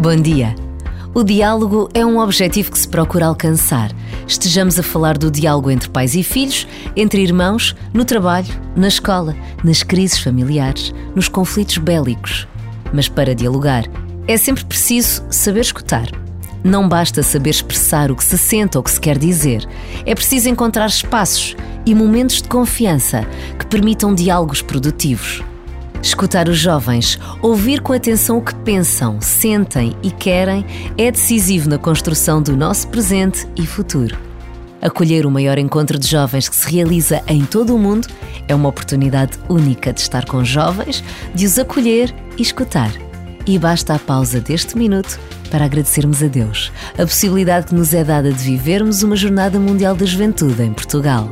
Bom dia. O diálogo é um objetivo que se procura alcançar. Estejamos a falar do diálogo entre pais e filhos, entre irmãos, no trabalho, na escola, nas crises familiares, nos conflitos bélicos. Mas para dialogar, é sempre preciso saber escutar. Não basta saber expressar o que se sente ou o que se quer dizer. É preciso encontrar espaços e momentos de confiança que permitam diálogos produtivos. Escutar os jovens, ouvir com atenção o que pensam, sentem e querem é decisivo na construção do nosso presente e futuro. Acolher o maior encontro de jovens que se realiza em todo o mundo é uma oportunidade única de estar com jovens, de os acolher e escutar. E basta a pausa deste minuto para agradecermos a Deus a possibilidade que nos é dada de vivermos uma Jornada Mundial da Juventude em Portugal.